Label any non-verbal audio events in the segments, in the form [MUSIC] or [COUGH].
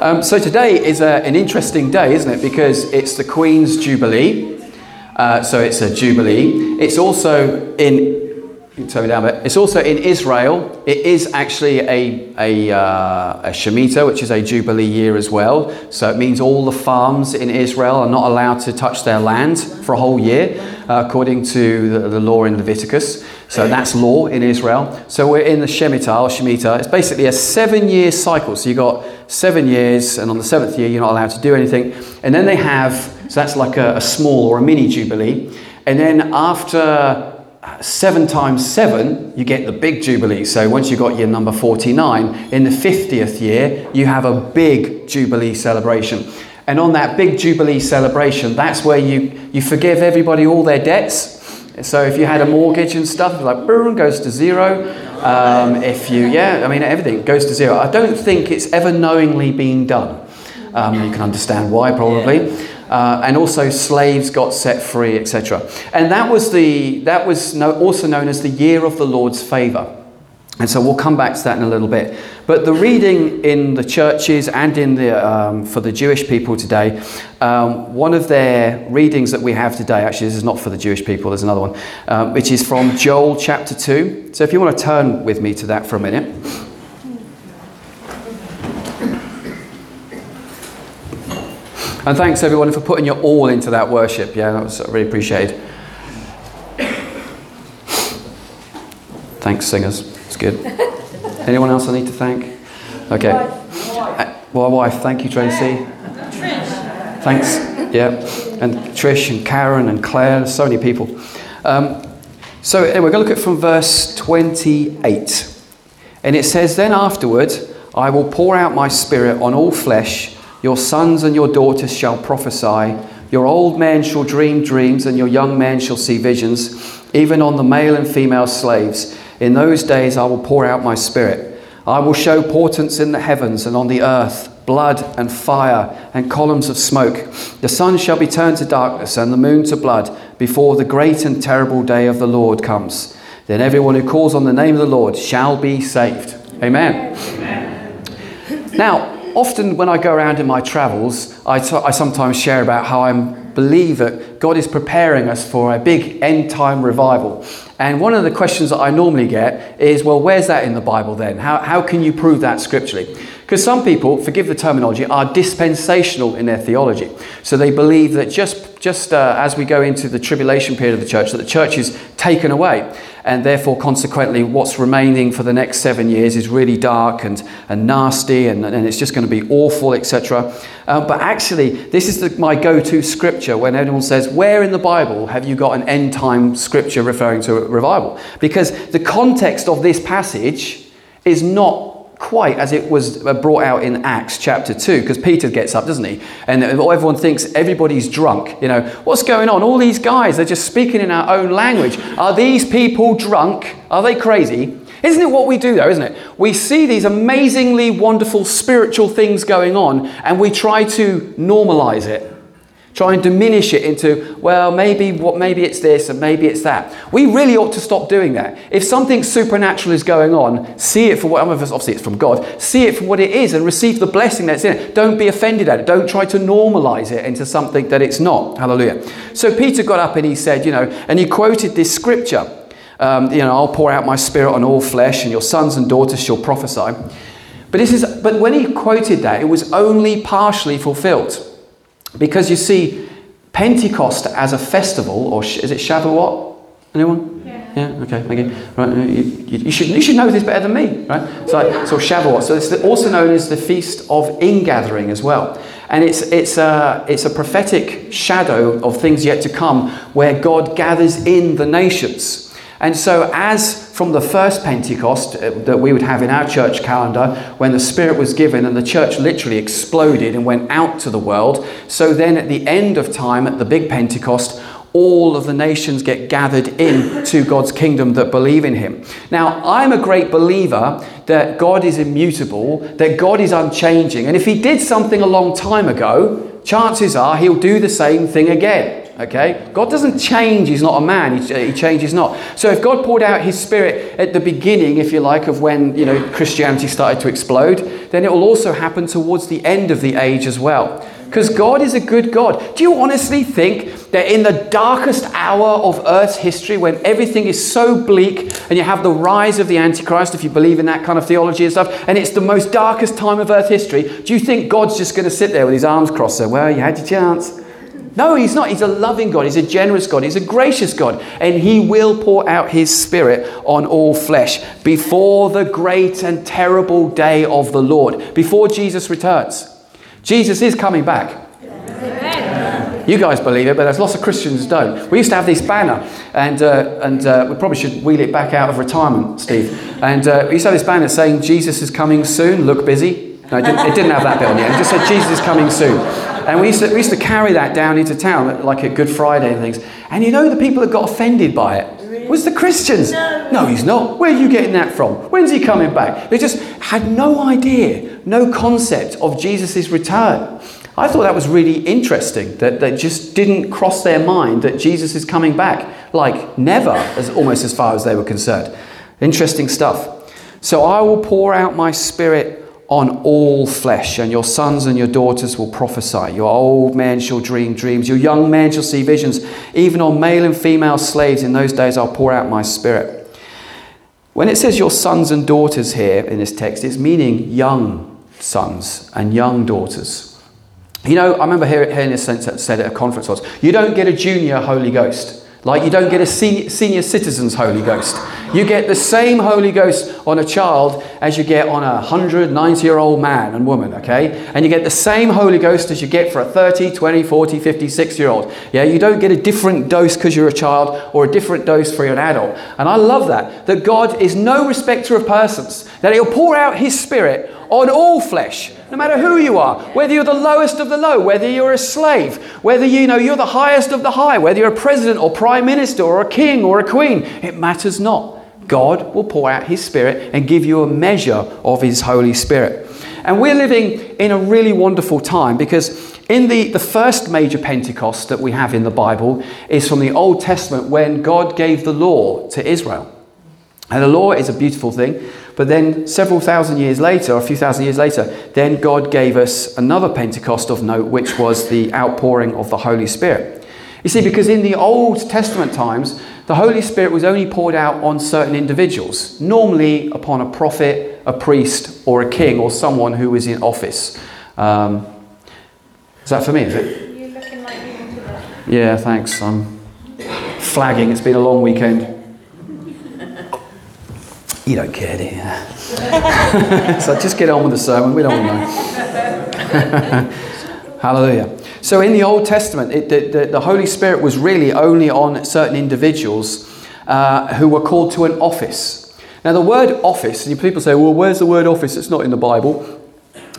Um, so today is a, an interesting day, isn't it? Because it's the Queen's Jubilee. Uh, so it's a Jubilee. It's also in turn me down a bit. It's also in Israel. It is actually a, a, uh, a Shemitah, which is a Jubilee year as well. So it means all the farms in Israel are not allowed to touch their land for a whole year, uh, according to the, the, law in Leviticus. So that's law in Israel. So we're in the Shemitah, Shemitah. It's basically a seven year cycle. So you've got seven years, and on the seventh year, you're not allowed to do anything. And then they have, so that's like a, a small or a mini Jubilee. And then after uh, seven times seven, you get the big Jubilee. So once you've got your number 49, in the 50th year, you have a big Jubilee celebration. And on that big Jubilee celebration, that's where you, you forgive everybody all their debts. So if you had a mortgage and stuff, like boom, goes to zero. Um, if you, yeah, I mean, everything goes to zero. I don't think it's ever knowingly been done. Um, you can understand why, probably uh, and also slaves got set free, etc. And that was, the, that was no, also known as the year of the Lord's favour. And so we'll come back to that in a little bit. But the reading in the churches and in the, um, for the Jewish people today, um, one of their readings that we have today, actually, this is not for the Jewish people, there's another one, um, which is from Joel chapter 2. So if you want to turn with me to that for a minute. And thanks everyone for putting your all into that worship. Yeah, that was really appreciated. Thanks, singers. Good. Anyone else I need to thank? Okay. Uh, my wife. Thank you, Tracy. Thanks. Yeah. And Trish and Karen and Claire. So many people. Um, so anyway, we're going to look at from verse 28. And it says, Then afterward, I will pour out my spirit on all flesh. Your sons and your daughters shall prophesy. Your old men shall dream dreams, and your young men shall see visions, even on the male and female slaves. In those days I will pour out my spirit. I will show portents in the heavens and on the earth, blood and fire and columns of smoke. The sun shall be turned to darkness and the moon to blood before the great and terrible day of the Lord comes. Then everyone who calls on the name of the Lord shall be saved. Amen. Amen. Now, often when I go around in my travels, I, t- I sometimes share about how I believe that God is preparing us for a big end time revival. And one of the questions that I normally get is, well, where's that in the Bible then? How, how can you prove that scripturally? Because some people, forgive the terminology, are dispensational in their theology. So they believe that just, just uh, as we go into the tribulation period of the church, that the church is taken away. And therefore, consequently, what's remaining for the next seven years is really dark and, and nasty and, and it's just going to be awful, etc. Uh, but actually, this is the, my go to scripture when anyone says, Where in the Bible have you got an end time scripture referring to a revival? Because the context of this passage is not quite as it was brought out in Acts chapter 2, because Peter gets up, doesn't he? And everyone thinks everybody's drunk. You know, what's going on? All these guys, they're just speaking in our own language. Are these people drunk? Are they crazy? Isn't it what we do, though, isn't it? We see these amazingly wonderful spiritual things going on, and we try to normalize it. Try and diminish it into, well, maybe what maybe it's this and maybe it's that. We really ought to stop doing that. If something supernatural is going on, see it for what it is, obviously it's from God, see it for what it is and receive the blessing that's in it. Don't be offended at it. Don't try to normalize it into something that it's not. Hallelujah. So Peter got up and he said, you know, and he quoted this scripture. Um, you know, I'll pour out my spirit on all flesh, and your sons and daughters shall prophesy. But this is but when he quoted that, it was only partially fulfilled. Because you see, Pentecost as a festival, or is it Shavuot? Anyone? Yeah. yeah. Okay. Thank you. Right. You, you, should you should know this better than me, right? So, so Shavuot. So it's also known as the feast of ingathering as well, and it's it's a it's a prophetic shadow of things yet to come, where God gathers in the nations. And so, as from the first Pentecost uh, that we would have in our church calendar, when the Spirit was given and the church literally exploded and went out to the world, so then at the end of time, at the big Pentecost, all of the nations get gathered in to God's kingdom that believe in Him. Now, I'm a great believer that God is immutable, that God is unchanging, and if He did something a long time ago, chances are He'll do the same thing again. Okay? God doesn't change. He's not a man. He, changes not. So if God poured out his spirit at the beginning, if you like, of when, you know, Christianity started to explode, then it will also happen towards the end of the age as well. Because God is a good God. Do you honestly think that in the darkest hour of Earth's history, when everything is so bleak and you have the rise of the Antichrist, if you believe in that kind of theology and stuff, and it's the most darkest time of Earth history, do you think God's just going to sit there with his arms crossed saying, Well, you had your chance? No, he's not. He's a loving God. He's a generous God. He's a gracious God. And he will pour out his spirit on all flesh before the great and terrible day of the Lord, before Jesus returns. Jesus is coming back. You guys believe it, but there's lots of Christians don't. We used to have this banner, and, uh, and uh, we probably should wheel it back out of retirement, Steve. And uh, we used to have this banner saying, Jesus is coming soon, look busy. No, it didn't, it didn't have that bit on it. It just said, Jesus is coming soon. And we used, to, we used to carry that down into town, like at Good Friday and things. And you know the people that got offended by it? Was the Christians. No. no, he's not. Where are you getting that from? When's he coming back? They just had no idea, no concept of Jesus' return. I thought that was really interesting that they just didn't cross their mind that Jesus is coming back. Like, never, as almost as far as they were concerned. Interesting stuff. So I will pour out my spirit on all flesh, and your sons and your daughters will prophesy. Your old men shall dream dreams, your young men shall see visions. Even on male and female slaves in those days I'll pour out my spirit. When it says your sons and daughters here in this text, it's meaning young sons and young daughters. You know, I remember hearing this said at a conference once you don't get a junior Holy Ghost. Like you don't get a senior, citizen's Holy Ghost. You get the same Holy Ghost on a child as you get on a 190 year old man and woman, okay? And you get the same Holy Ghost as you get for a 30, 20, 40, 50, 60 year old. Yeah, you don't get a different dose because you're a child or a different dose for an adult. And I love that, that God is no respecter of persons, that He'll pour out His Spirit on all flesh, no matter who you are, whether you're the lowest of the low, whether you're a slave, whether you know you're the highest of the high, whether you're a president or prime minister or a king or a queen, it matters not. God will pour out his spirit and give you a measure of his Holy Spirit. And we're living in a really wonderful time because in the, the first major Pentecost that we have in the Bible is from the Old Testament when God gave the law to Israel. And the law is a beautiful thing. But then, several thousand years later, or a few thousand years later, then God gave us another Pentecost of note, which was the outpouring of the Holy Spirit. You see, because in the Old Testament times, the Holy Spirit was only poured out on certain individuals, normally upon a prophet, a priest, or a king, or someone who was in office. Um, is that for me? Is it? You're looking like. Yeah, thanks. I'm flagging. It's been a long weekend. You don't care, do you? [LAUGHS] so just get on with the sermon. We don't want to know. [LAUGHS] Hallelujah. So in the Old Testament, it, the, the, the, Holy Spirit was really only on certain individuals uh, who were called to an office. Now, the word office, and people say, well, where's the word office? It's not in the Bible.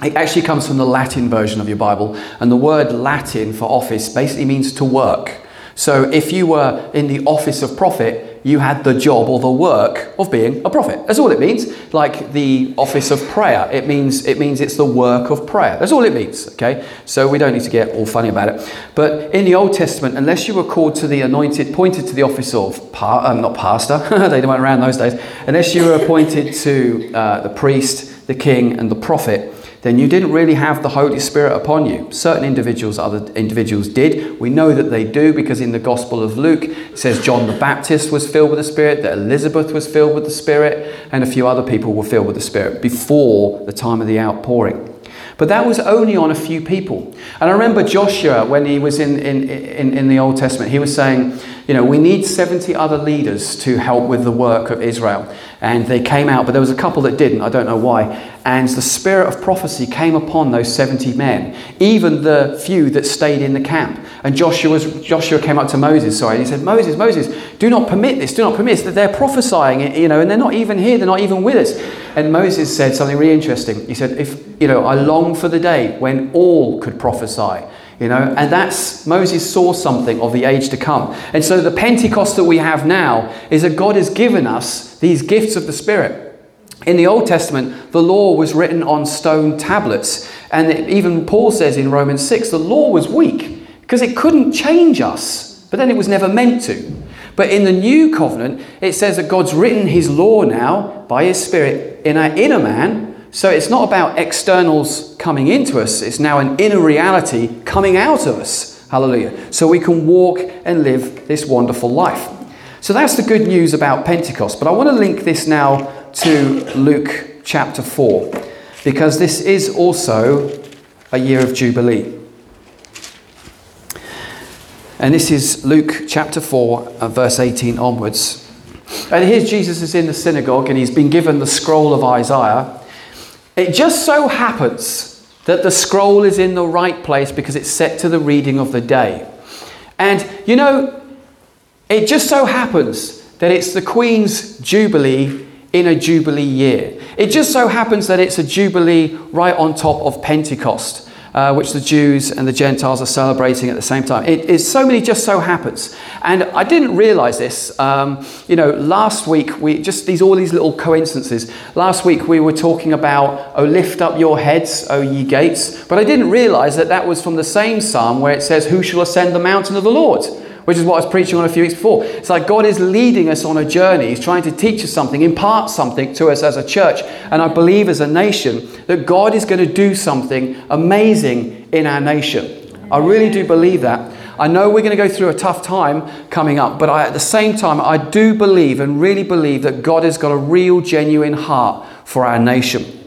It actually comes from the Latin version of your Bible, and the word Latin for office basically means to work. So if you were in the office of prophet, you had the job or the work of being a prophet. That's all it means. Like the office of prayer, it means it means it's the work of prayer. That's all it means. Okay, so we don't need to get all funny about it. But in the Old Testament, unless you were called to the anointed, pointed to the office of par, um, not pastor, [LAUGHS] they weren't around those days. Unless you were appointed to uh, the priest, the king, and the prophet then you didn't really have the Holy Spirit upon you. Certain individuals, other individuals did. We know that they do because in the Gospel of Luke it says John the Baptist was filled with the Spirit, that Elizabeth was filled with the Spirit, and a few other people were filled with the Spirit before the time of the outpouring. But that was only on a few people. And I remember Joshua, when he was in, in, in, in, the Old Testament, he was saying, you know, we need 70 other leaders to help with the work of Israel. And they came out, but there was a couple that didn't. I don't know why and the spirit of prophecy came upon those 70 men, even the few that stayed in the camp. And Joshua, Joshua came up to Moses, sorry, and he said, Moses, Moses, do not permit this, do not permit this. That they're prophesying, you know, and they're not even here, they're not even with us. And Moses said something really interesting. He said, if, you know, I long for the day when all could prophesy. You know, and that's Moses saw something of the age to come. And so the Pentecost that we have now is that God has given us these gifts of the Spirit. In the Old Testament, the law was written on stone tablets. And even Paul says in Romans 6 the law was weak because it couldn't change us, but then it was never meant to. But in the new covenant, it says that God's written his law now by his spirit in our inner man. So it's not about externals coming into us, it's now an inner reality coming out of us. Hallelujah. So we can walk and live this wonderful life. So that's the good news about Pentecost. But I want to link this now to Luke chapter 4, because this is also a year of Jubilee. And this is Luke chapter 4, uh, verse 18 onwards. And here Jesus is in the synagogue and he's been given the scroll of Isaiah. It just so happens that the scroll is in the right place because it's set to the reading of the day. And you know, it just so happens that it's the Queen's Jubilee in a Jubilee year. It just so happens that it's a Jubilee right on top of Pentecost uh, which the Jews and the Gentiles are celebrating at the same time. It is so many just so happens. And I didn't realize this. Um, you know, last week, we just these all these little coincidences. Last week, we were talking about, Oh, lift up your heads, O ye gates. But I didn't realize that that was from the same psalm where it says, Who shall ascend the mountain of the Lord? Which is what I was preaching on a few weeks before. It's like God is leading us on a journey. He's trying to teach us something, impart something to us as a church. And I believe as a nation that God is going to do something amazing in our nation. I really do believe that. I know we're going to go through a tough time coming up, but I, at the same time, I do believe and really believe that God has got a real, genuine heart for our nation.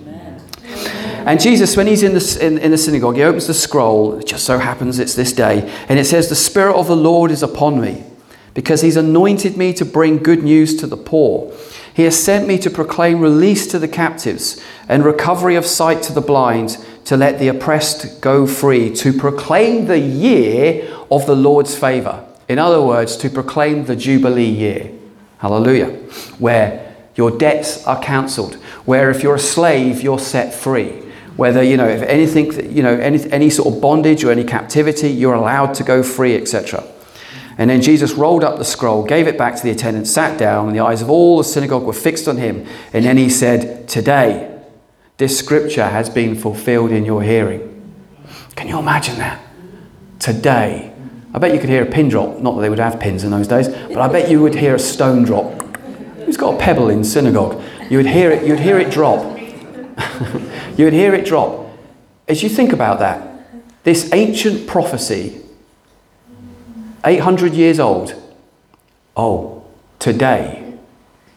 And Jesus, when he's in the, in, in the synagogue, he opens the scroll. It just so happens it's this day. And it says, The Spirit of the Lord is upon me because he's anointed me to bring good news to the poor. He has sent me to proclaim release to the captives and recovery of sight to the blind, to let the oppressed go free, to proclaim the year of the Lord's favor. In other words, to proclaim the Jubilee year. Hallelujah. Where your debts are cancelled, where if you're a slave, you're set free whether you know if anything you know any, any sort of bondage or any captivity you're allowed to go free etc and then jesus rolled up the scroll gave it back to the attendant sat down and the eyes of all the synagogue were fixed on him. And then he said today this scripture has been fulfilled in your hearing. Can you imagine that? Today. I bet you could hear a pin drop. Not that they would have pins in those days but i bet you would hear a stone drop. Who's got a pebble in synagogue? You would hear it you'd hear it drop [LAUGHS] you would hear it drop. As you think about that, this ancient prophecy, 800 years old, oh, today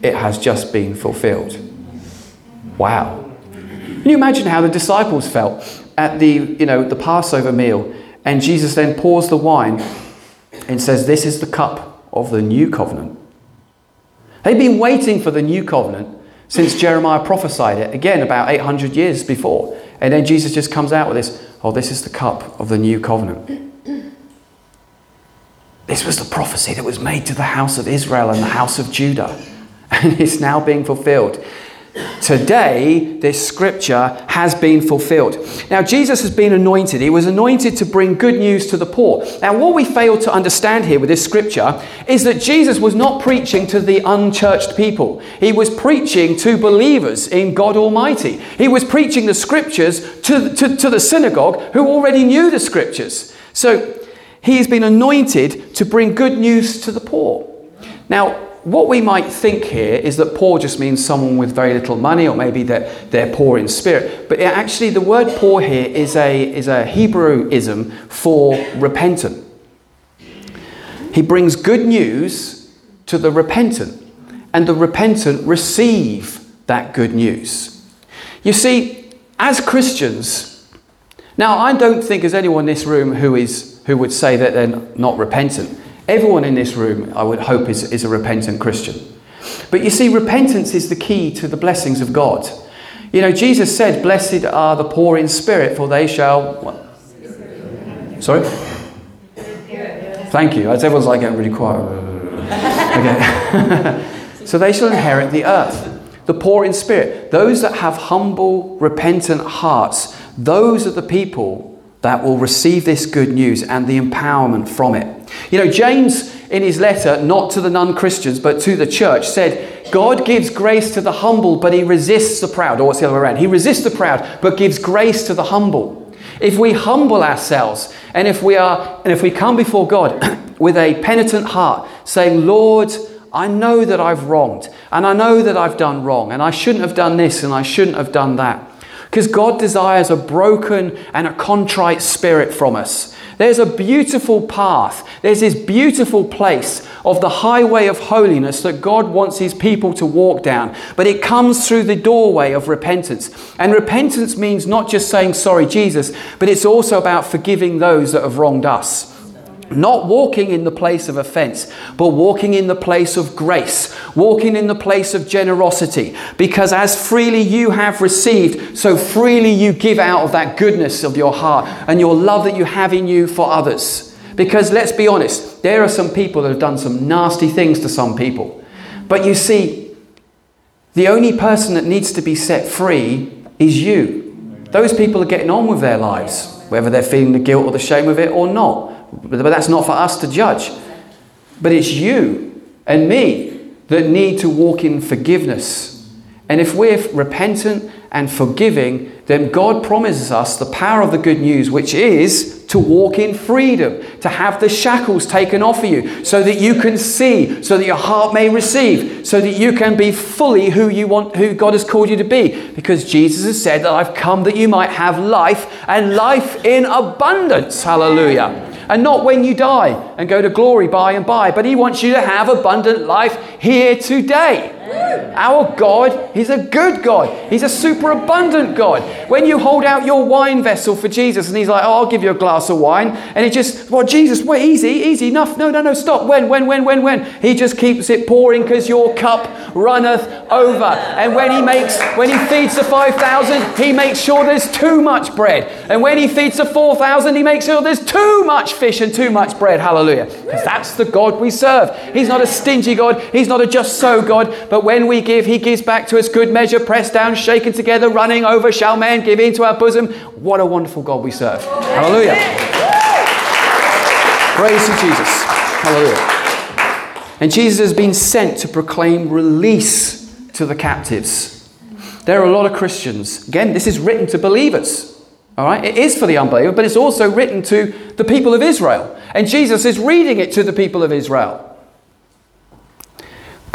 it has just been fulfilled. Wow. Can you imagine how the disciples felt at the, you know, the Passover meal and Jesus then pours the wine and says, This is the cup of the new covenant. They've been waiting for the new covenant since Jeremiah prophesied it, again, about 800 years before. And then Jesus just comes out with this oh, this is the cup of the new covenant. This was the prophecy that was made to the house of Israel and the house of Judah. [LAUGHS] And it's now being fulfilled. Today, this scripture has been fulfilled. Now, Jesus has been anointed. He was anointed to bring good news to the poor. Now, what we fail to understand here with this scripture is that Jesus was not preaching to the unchurched people. He was preaching to believers in God Almighty. He was preaching the scriptures to, to, to the synagogue who already knew the scriptures. So, he has been anointed to bring good news to the poor. Now, what we might think here is that poor just means someone with very little money, or maybe they're, they're poor in spirit. But actually, the word poor here is a, is a Hebrewism for repentant. He brings good news to the repentant, and the repentant receive that good news. You see, as Christians, now I don't think there's anyone in this room who, is, who would say that they're not repentant. Everyone in this room, I would hope, is, is a repentant Christian. But you see, repentance is the key to the blessings of God. You know, Jesus said, Blessed are the poor in spirit, for they shall. What? Sorry? Thank you. Everyone's like getting really quiet. Okay. [LAUGHS] so they shall inherit the earth. The poor in spirit, those that have humble, repentant hearts, those are the people that will receive this good news and the empowerment from it. You know, James, in his letter, not to the non Christians, but to the church, said, God gives grace to the humble, but he resists the proud. Or what's the other way around? He resists the proud, but gives grace to the humble. if we humble ourselves and if we are and if we come before God [CLEARS THROAT] with a penitent heart, saying, Lord, I know that I've wronged and I know that I've done wrong and I shouldn't have done this and I shouldn't have done that. Because God desires a broken and a contrite spirit from us. There's a beautiful path, there's this beautiful place of the highway of holiness that God wants His people to walk down. But it comes through the doorway of repentance. And repentance means not just saying, Sorry, Jesus, but it's also about forgiving those that have wronged us. Not walking in the place of offense, but walking in the place of grace, walking in the place of generosity. Because as freely you have received, so freely you give out of that goodness of your heart and your love that you have in you for others. Because let's be honest, there are some people that have done some nasty things to some people. But you see, the only person that needs to be set free is you. Those people are getting on with their lives, whether they're feeling the guilt or the shame of it or not. But that's not for us to judge. But it's you and me that need to walk in forgiveness. And if we're repentant and forgiving, then God promises us the power of the good news, which is to walk in freedom, to have the shackles taken off of you, so that you can see, so that your heart may receive, so that you can be fully who you want, who God has called you to be. Because Jesus has said that I've come that you might have life and life in abundance. Hallelujah and not when you die and go to glory by and by. But He wants you to have abundant life here today. Our God, He's a good God. He's a super abundant God. When you hold out your wine vessel for Jesus and He's like, Oh, I'll give you a glass of wine, and He just, Well, Jesus, wait, easy, easy enough. No, no, no, stop. When, when, when, when, when? He just keeps it pouring because your cup runneth over. And when He makes, when He feeds the 5,000, He makes sure there's too much bread. And when He feeds the 4,000, He makes sure there's too much fish and too much bread. Hallelujah. Because that's the God we serve. He's not a stingy God, He's not a just so God, but when we give, He gives back to us good measure, pressed down, shaken together, running over, shall man give into our bosom. What a wonderful God we serve. Hallelujah. Praise to Jesus. Hallelujah. And Jesus has been sent to proclaim release to the captives. There are a lot of Christians. Again, this is written to believers. All right? It is for the unbeliever, but it's also written to the people of Israel. And Jesus is reading it to the people of Israel.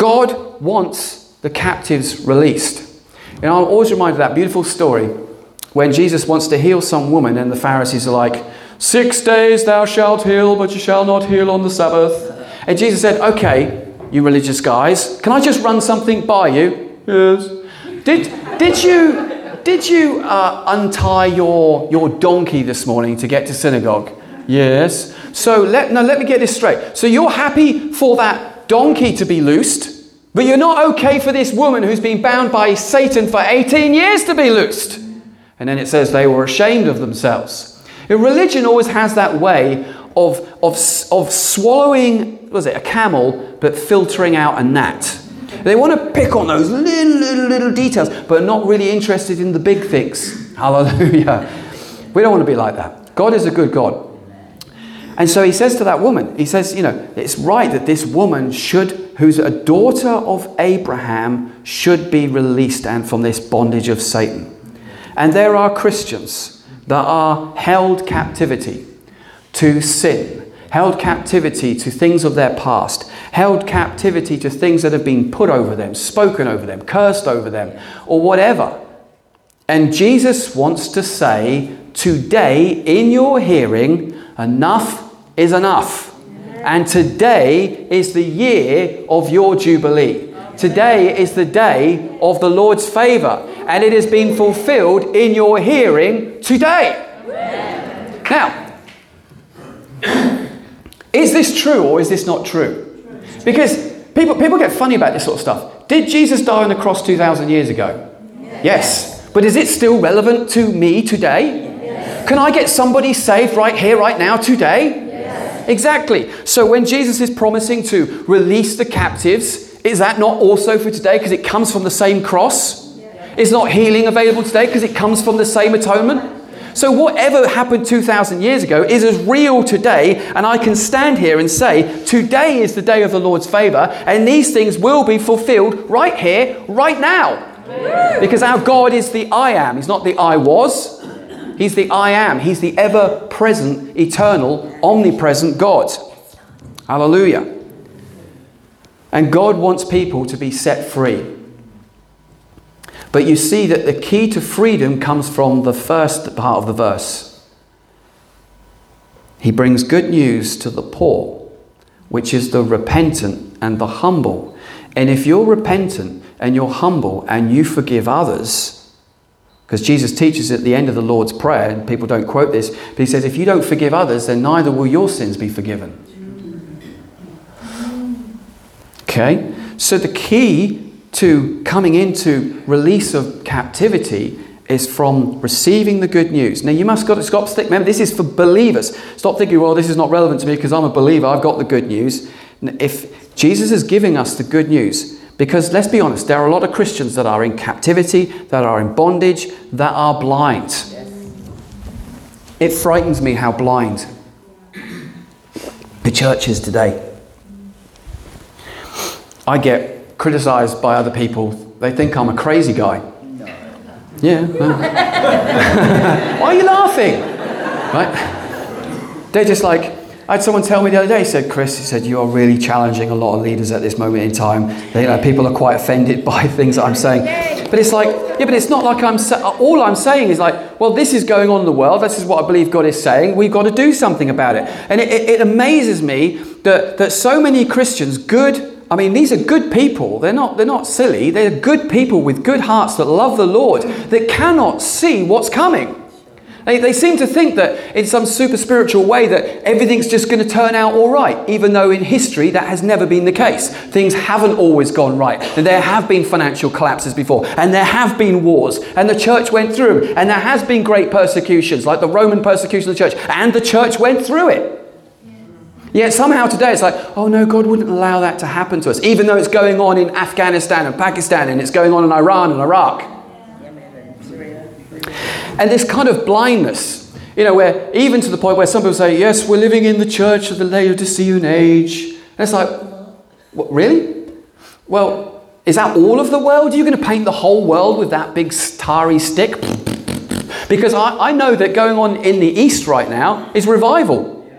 God wants the captives released. And I'm always reminded of that beautiful story when Jesus wants to heal some woman, and the Pharisees are like, Six days thou shalt heal, but you shall not heal on the Sabbath. And Jesus said, Okay, you religious guys, can I just run something by you? Yes. Did, did you, did you uh, untie your, your donkey this morning to get to synagogue? Yes. So let, no, let me get this straight. So you're happy for that donkey to be loosed, but you're not okay for this woman who's been bound by Satan for 18 years to be loosed. And then it says they were ashamed of themselves. Religion always has that way of, of, of swallowing, was it, a camel, but filtering out a gnat. They want to pick on those little, little, little details, but not really interested in the big things. [LAUGHS] Hallelujah. We don't want to be like that. God is a good God. And so he says to that woman, he says, you know, it's right that this woman should, who's a daughter of Abraham, should be released and from this bondage of Satan. And there are Christians that are held captivity to sin, held captivity to things of their past, held captivity to things that have been put over them, spoken over them, cursed over them, or whatever. And Jesus wants to say, today in your hearing, enough is enough. And today is the year of your Jubilee. Today is the day of the Lord's favor. And it has been fulfilled in your hearing today. Now, [CLEARS THROAT] is this true or is this not true? Because people, people get funny about this sort of stuff. Did Jesus die on the cross 2,000 years ago? Yes. But is it still relevant to me today? Can I get somebody saved right here, right now, today? Exactly. So when Jesus is promising to release the captives, is that not also for today because it comes from the same cross? Is not healing available today because it comes from the same atonement? So whatever happened 2,000 years ago is as real today, and I can stand here and say, today is the day of the Lord's favor, and these things will be fulfilled right here, right now. Because our God is the I am. He's not the I was. He's the I am. He's the ever present, eternal, omnipresent God. Hallelujah. And God wants people to be set free. But you see that the key to freedom comes from the first part of the verse. He brings good news to the poor, which is the repentant and the humble. And if you're repentant and you're humble and you forgive others, because Jesus teaches at the end of the Lord's Prayer, and people don't quote this, but he says, if you don't forgive others, then neither will your sins be forgiven. Okay? So the key to coming into release of captivity is from receiving the good news. Now you must got to stop stick. Remember, this is for believers. Stop thinking, well, this is not relevant to me because I'm a believer. I've got the good news. If Jesus is giving us the good news, because let's be honest, there are a lot of Christians that are in captivity, that are in bondage, that are blind. It frightens me how blind the church is today. I get criticized by other people. They think I'm a crazy guy. Yeah. no. [LAUGHS] Why are you laughing? Right? They're just like, I had someone tell me the other day, he said, Chris, he said, you are really challenging a lot of leaders at this moment in time. You know, people are quite offended [LAUGHS] by things that I'm saying. But it's like, yeah, but it's not like I'm, sa- all I'm saying is like, well, this is going on in the world. This is what I believe God is saying. We've got to do something about it. And it, it, it amazes me that, that so many Christians, good I mean, these are good people. They're not, they're not silly. They're good people with good hearts that love the Lord, that cannot see what's coming. They, they seem to think that in some super spiritual way that everything's just going to turn out all right, even though in history that has never been the case. Things haven't always gone right. And there have been financial collapses before, and there have been wars, and the church went through them, and there has been great persecutions, like the Roman persecution of the church, and the church went through it. Yet somehow today it's like, oh no, God wouldn't allow that to happen to us, even though it's going on in Afghanistan and Pakistan and it's going on in Iran and Iraq. And this kind of blindness, you know, where even to the point where some people say, yes, we're living in the church of the Laodicean age. And it's like, what, really? Well, is that all of the world? Are you going to paint the whole world with that big starry stick? [LAUGHS] Because I, I know that going on in the East right now is revival.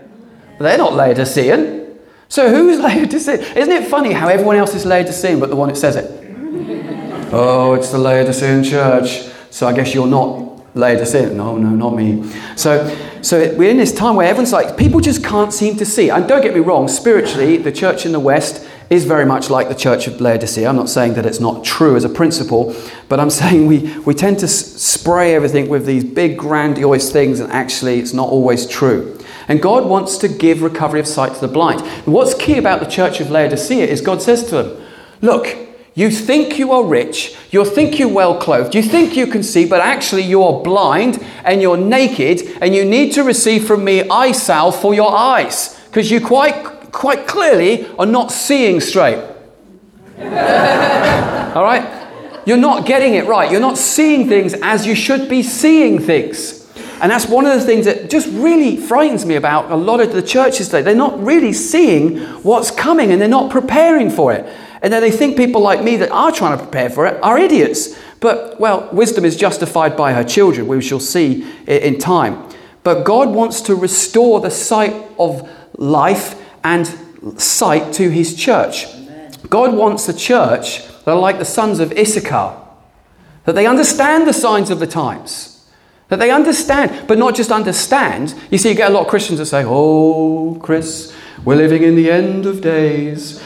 They're not Laodicean. So who's [LAUGHS] Laodicean? Isn't it funny how everyone else is Laodicean but the one that says it? [LAUGHS] oh, it's the Laodicean church. So I guess you're not Laodicean. No, no, not me. So, so we're in this time where everyone's like, people just can't seem to see. And don't get me wrong, spiritually, the church in the West is very much like the church of Laodicea. I'm not saying that it's not true as a principle, but I'm [LAUGHS] saying we, we tend to spray everything with these big, grandiose things, and actually, it's not always true. And God wants to give recovery of sight to the blind. And what's key about the church of Laodicea is God says to them, Look, you think you are rich, you think you're well clothed, you think you can see, but actually you are blind and you're naked, and you need to receive from me eye salve for your eyes, because you quite, quite clearly are not seeing straight. [LAUGHS] All right? You're not getting it right. You're not seeing things as you should be seeing things. And that's one of the things that just really frightens me about a lot of the churches today. They're not really seeing what's coming and they're not preparing for it. And then they think people like me that are trying to prepare for it are idiots. But, well, wisdom is justified by her children. We shall see in time. But God wants to restore the sight of life and sight to his church. God wants a church that are like the sons of Issachar, that they understand the signs of the times that they understand, but not just understand. You see, you get a lot of Christians that say, Oh, Chris, we're living in the end of days.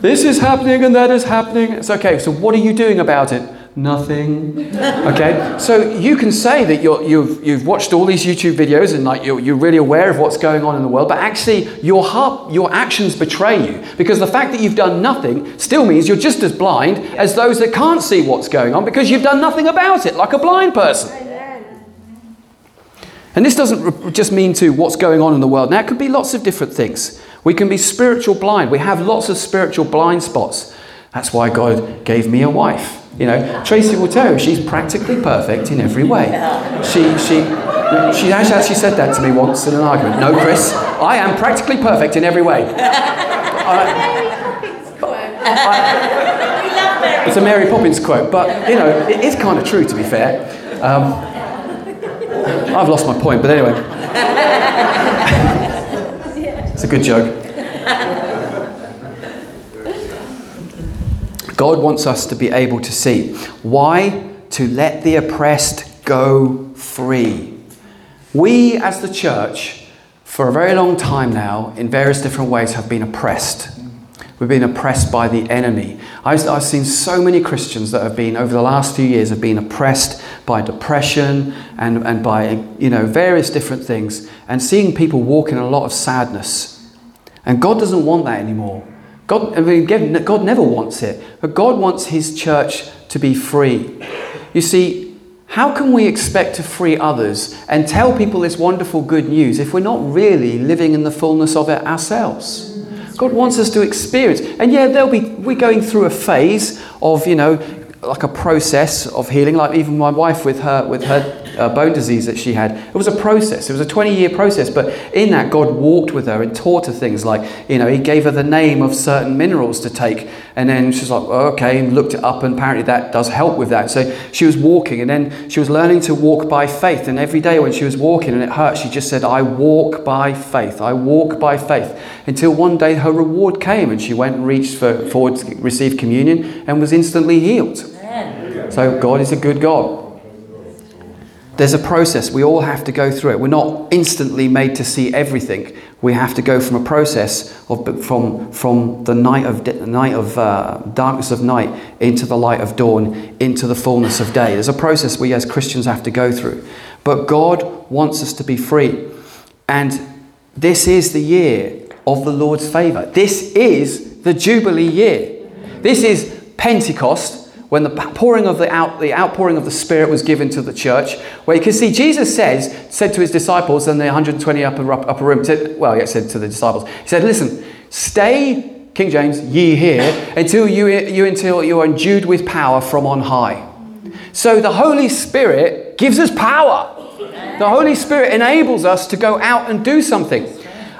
This is happening and that is happening. It's okay, so what are you doing about it? Nothing. Okay, so you can say that you're, you've, you've watched all these YouTube videos and like you're, you're really aware of what's going on in the world, but actually your heart, your actions betray you because the fact that you've done nothing still means you're just as blind as those that can't see what's going on because you've done nothing about it, like a blind person. And this doesn't just mean to what's going on in the world. Now, it could be lots of different things. We can be spiritual blind. We have lots of spiritual blind spots. That's why God gave me a wife. You know, Tracy will tell you she's practically perfect in every way. She, she, she actually said that to me once in an argument. No, Chris, I am practically perfect in every way. [LAUGHS] it's a Mary Poppins quote, but you know, it is kind of true to be fair. Um, I've lost my point, but anyway. [LAUGHS] it's a good joke. God wants us to be able to see. Why? To let the oppressed go free. We, as the church, for a very long time now, in various different ways, have been oppressed. We've been oppressed by the enemy. I've, I've, seen so many Christians that have been, over the last few years, have been oppressed by depression and, and by, you know, various different things. And seeing people walk in a lot of sadness. And God doesn't want that anymore. God, I mean, God never wants it. But God wants His church to be free. You see, how can we expect to free others and tell people this wonderful good news if we're not really living in the fullness of it ourselves? God wants us to experience. And yeah, there'll be we're going through a phase of, you know, like a process of healing, like even my wife with her with her uh, bone disease that she had. It was a process. It was a 20 year process. But in that, God walked with her and taught her things like, you know, He gave her the name of certain minerals to take. And then she's like, oh, okay, and looked it up. And apparently that does help with that. So she was walking and then she was learning to walk by faith. And every day when she was walking and it hurt, she just said, I walk by faith. I walk by faith. Until one day her reward came and she went and reached for, forward to receive communion and was instantly healed. So God is a good God. There's a process. We all have to go through it. We're not instantly made to see everything. We have to go from a process of from from the night of the night of uh, darkness of night into the light of dawn, into the fullness of day. There's a process we as Christians have to go through. But God wants us to be free, and this is the year of the Lord's favor. This is the Jubilee year. This is Pentecost when the pouring of the, out, the outpouring of the Spirit was given to the church, where you can see Jesus says, said to his disciples and the 120 upper, upper room, said, well, he said to the disciples, he said, listen, stay, King James, ye here, until you, you, until you are endued with power from on high. So the Holy Spirit gives us power. The Holy Spirit enables us to go out and do something.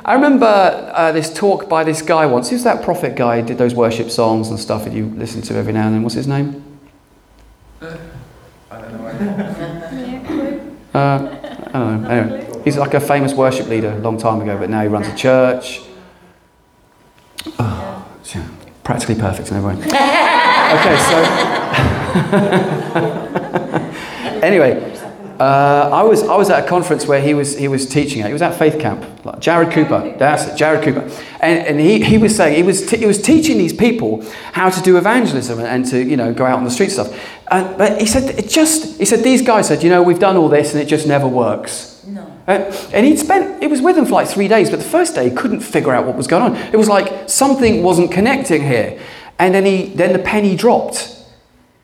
I remember uh, this talk by this guy once. Who's that prophet guy who did those worship songs and stuff that you listen to every now and then? What's his name? Uh, I don't know. [LAUGHS] uh, I don't know. Anyway, he's like a famous worship leader a long time ago, but now he runs a church. Oh, yeah, practically perfect in every way. [LAUGHS] okay, so. [LAUGHS] anyway, uh, I, was, I was at a conference where he was, he was teaching it. He was at Faith Camp. Like Jarrod Cooper. That's it, Jarrod Cooper. And, and he, he was saying, he was, t- he was teaching these people how to do evangelism and, and to, you know, go out on the street stuff. And, but he said, it just, he said, these guys said, you know, we've done all this and it just never works. No. Uh, and he'd spent, it was with them for like three days, but the first day he couldn't figure out what was going on. It was like something wasn't connecting here. And then, he, then the penny dropped.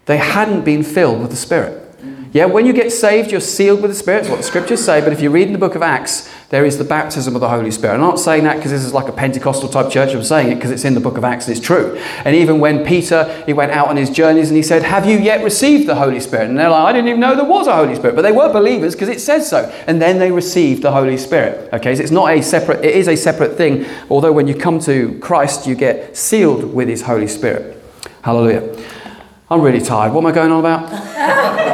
They hadn't been filled with the Spirit. Yeah, when you get saved, you're sealed with the Spirit. What the scriptures say. But if you read in the book of Acts, there is the baptism of the Holy Spirit. I'm not saying that because this is like a Pentecostal type church. I'm saying it because it's in the book of Acts and it's true. And even when Peter, he went out on his journeys and he said, Have you yet received the Holy Spirit? And they're like, I didn't even know there was a Holy Spirit. But they were believers because it says so. And then they received the Holy Spirit. Okay, so it's not a separate, it is a separate thing. Although when you come to Christ, you get sealed with his Holy Spirit. Hallelujah. I'm really tired. What am I going on about? [LAUGHS]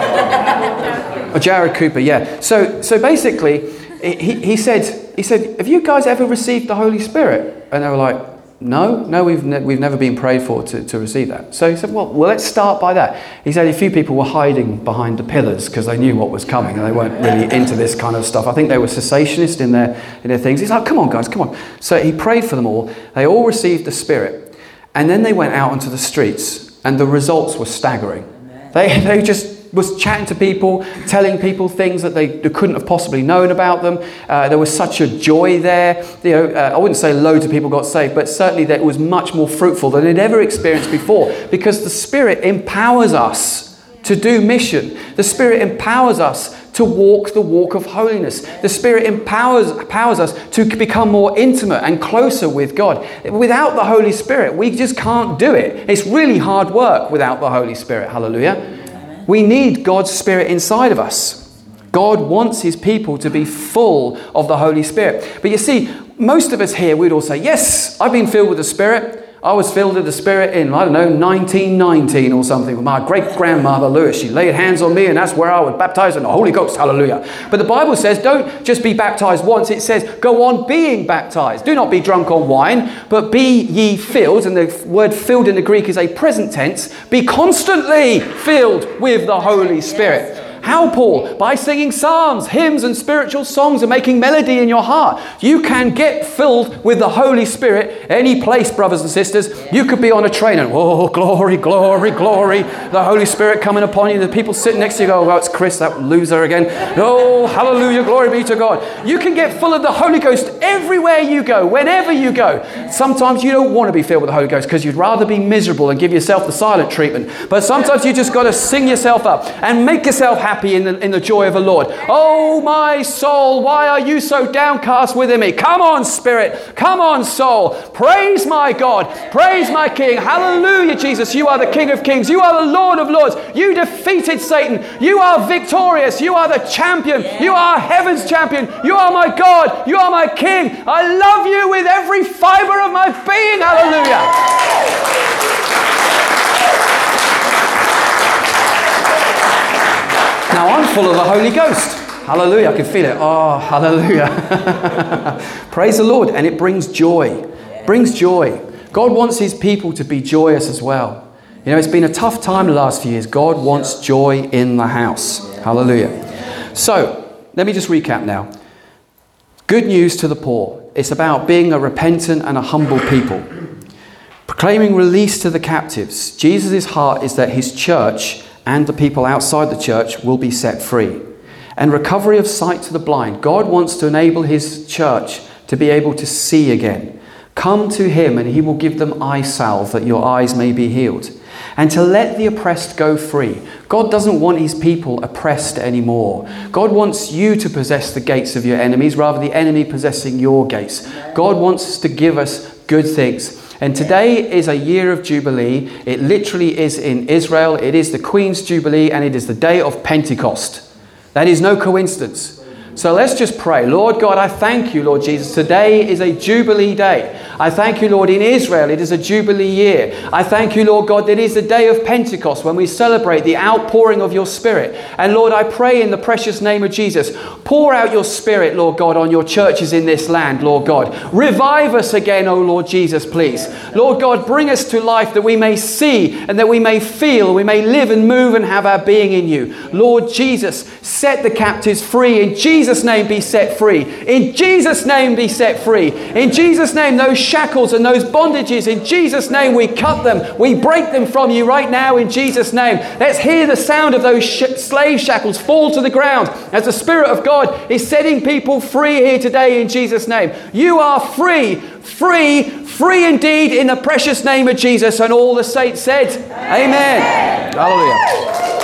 Oh, Jarrod Cooper, yeah. So, so basically, he, he, said, he said, Have you guys ever received the Holy Spirit? And they were like, No, no, we've, ne- we've never been prayed for to, to receive that. So he said, well, well, let's start by that. He said a few people were hiding behind the pillars because they knew what was coming and they weren't really into this kind of stuff. I think they were cessationist in their, in their things. He's like, Come on, guys, come on. So he prayed for them all. They all received the Spirit. And then they went out onto the streets, and the results were staggering. They, they just was chatting to people, telling people things that they, couldn't have possibly known about them. Uh, there was such a joy there. You know, uh, I wouldn't say loads of people got saved, but certainly that it was much more fruitful than they'd ever experienced before because the Spirit empowers us to do mission. The Spirit empowers us to walk the walk of holiness. The Spirit empowers, empowers us to become more intimate and closer with God. Without the Holy Spirit, we just can't do it. It's really hard work without the Holy Spirit. Hallelujah. We need God's Spirit inside of us. God wants his people to be full of the Holy Spirit. But you see, most of us here, we'd all say, Yes, I've been filled with the Spirit. I was filled with the Spirit in, I don't know, 1919 or something with my great grandmother Lewis. She laid hands on me, and that's where I was baptized in the Holy Ghost. Hallelujah. But the Bible says, don't just be baptized once. It says, go on being baptized. Do not be drunk on wine, but be ye filled. And the word filled in the Greek is a present tense. Be constantly filled with the Holy Spirit. How, Paul? By singing psalms, hymns, and spiritual songs and making melody in your heart. You can get filled with the Holy Spirit any place, brothers and sisters. You could be on a train and, oh, glory, glory, glory. The Holy Spirit coming upon you. The people sitting next to you go, oh, it's Chris, that loser again. Oh, hallelujah, glory be to God. You can get full of the Holy Ghost everywhere you go, whenever you go. Sometimes you don't want to be filled with the Holy Ghost because you'd rather be miserable and give yourself the silent treatment. But sometimes you just got to sing yourself up and make yourself happy happy in the, in the joy of the Lord. Oh, my soul, why are you so downcast within me? Come on, spirit. Come on, soul. Praise my God. Praise my King. Hallelujah, Jesus. You are the King of kings. You are the Lord of lords. You defeated Satan. You are victorious. You are the champion. You are heaven's champion. You are my God. You are my King. I love you with every fiber of my being. Hallelujah. Now I'm full of the Holy Ghost. Hallelujah. I can feel it. Oh, [LAUGHS] hallelujah. [LAUGHS] Praise the Lord. And it brings joy. Brings joy. God wants his people to be joyous as well. You know, it's been a tough time the last few years. God wants joy in the house. Hallelujah. So, let me just recap now. Good news to the poor. It's about being a repentant and a humble people. Proclaiming release to the captives. Jesus' heart is that his church and the people outside the church will be set free. And recovery of sight to the blind. God wants to enable His church to be able to see again. Come to Him and He will give them eye salve that your eyes may be healed. And to let the oppressed go free. God doesn't want His people oppressed anymore. God wants you to possess the gates of your enemies rather the enemy possessing your gates. God wants to give us good things. And today is a year of Jubilee. It literally is in Israel. It is the Queen's Jubilee and it is the day of Pentecost. That is no coincidence. So let's just pray. Lord God, I thank you, Lord Jesus. Today is a Jubilee day. I thank you, Lord, in Israel it is a Jubilee year. I thank you, Lord God, that it is the day of Pentecost when we celebrate the outpouring of your Spirit. And Lord, I pray in the precious name of Jesus, pour out your Spirit, Lord God, on your churches in this land, Lord God. Revive us again, O Lord Jesus, please. Lord God, bring us to life that we may see and that we may feel, we may live and move and have our being in you. Lord Jesus, set the captives free. In Jesus' name, be set free. In Jesus' name, be set free. In Jesus' name, those shackles and those bondages, in Jesus' name, we cut them. We break them from you right now in Jesus' name. Let's hear the sound of those sh- slave shackles fall to the ground as the Spirit of God is setting people free here today in Jesus' name. You are free, free, free indeed in the precious name of Jesus. And all the saints said, Amen. Amen. Hallelujah.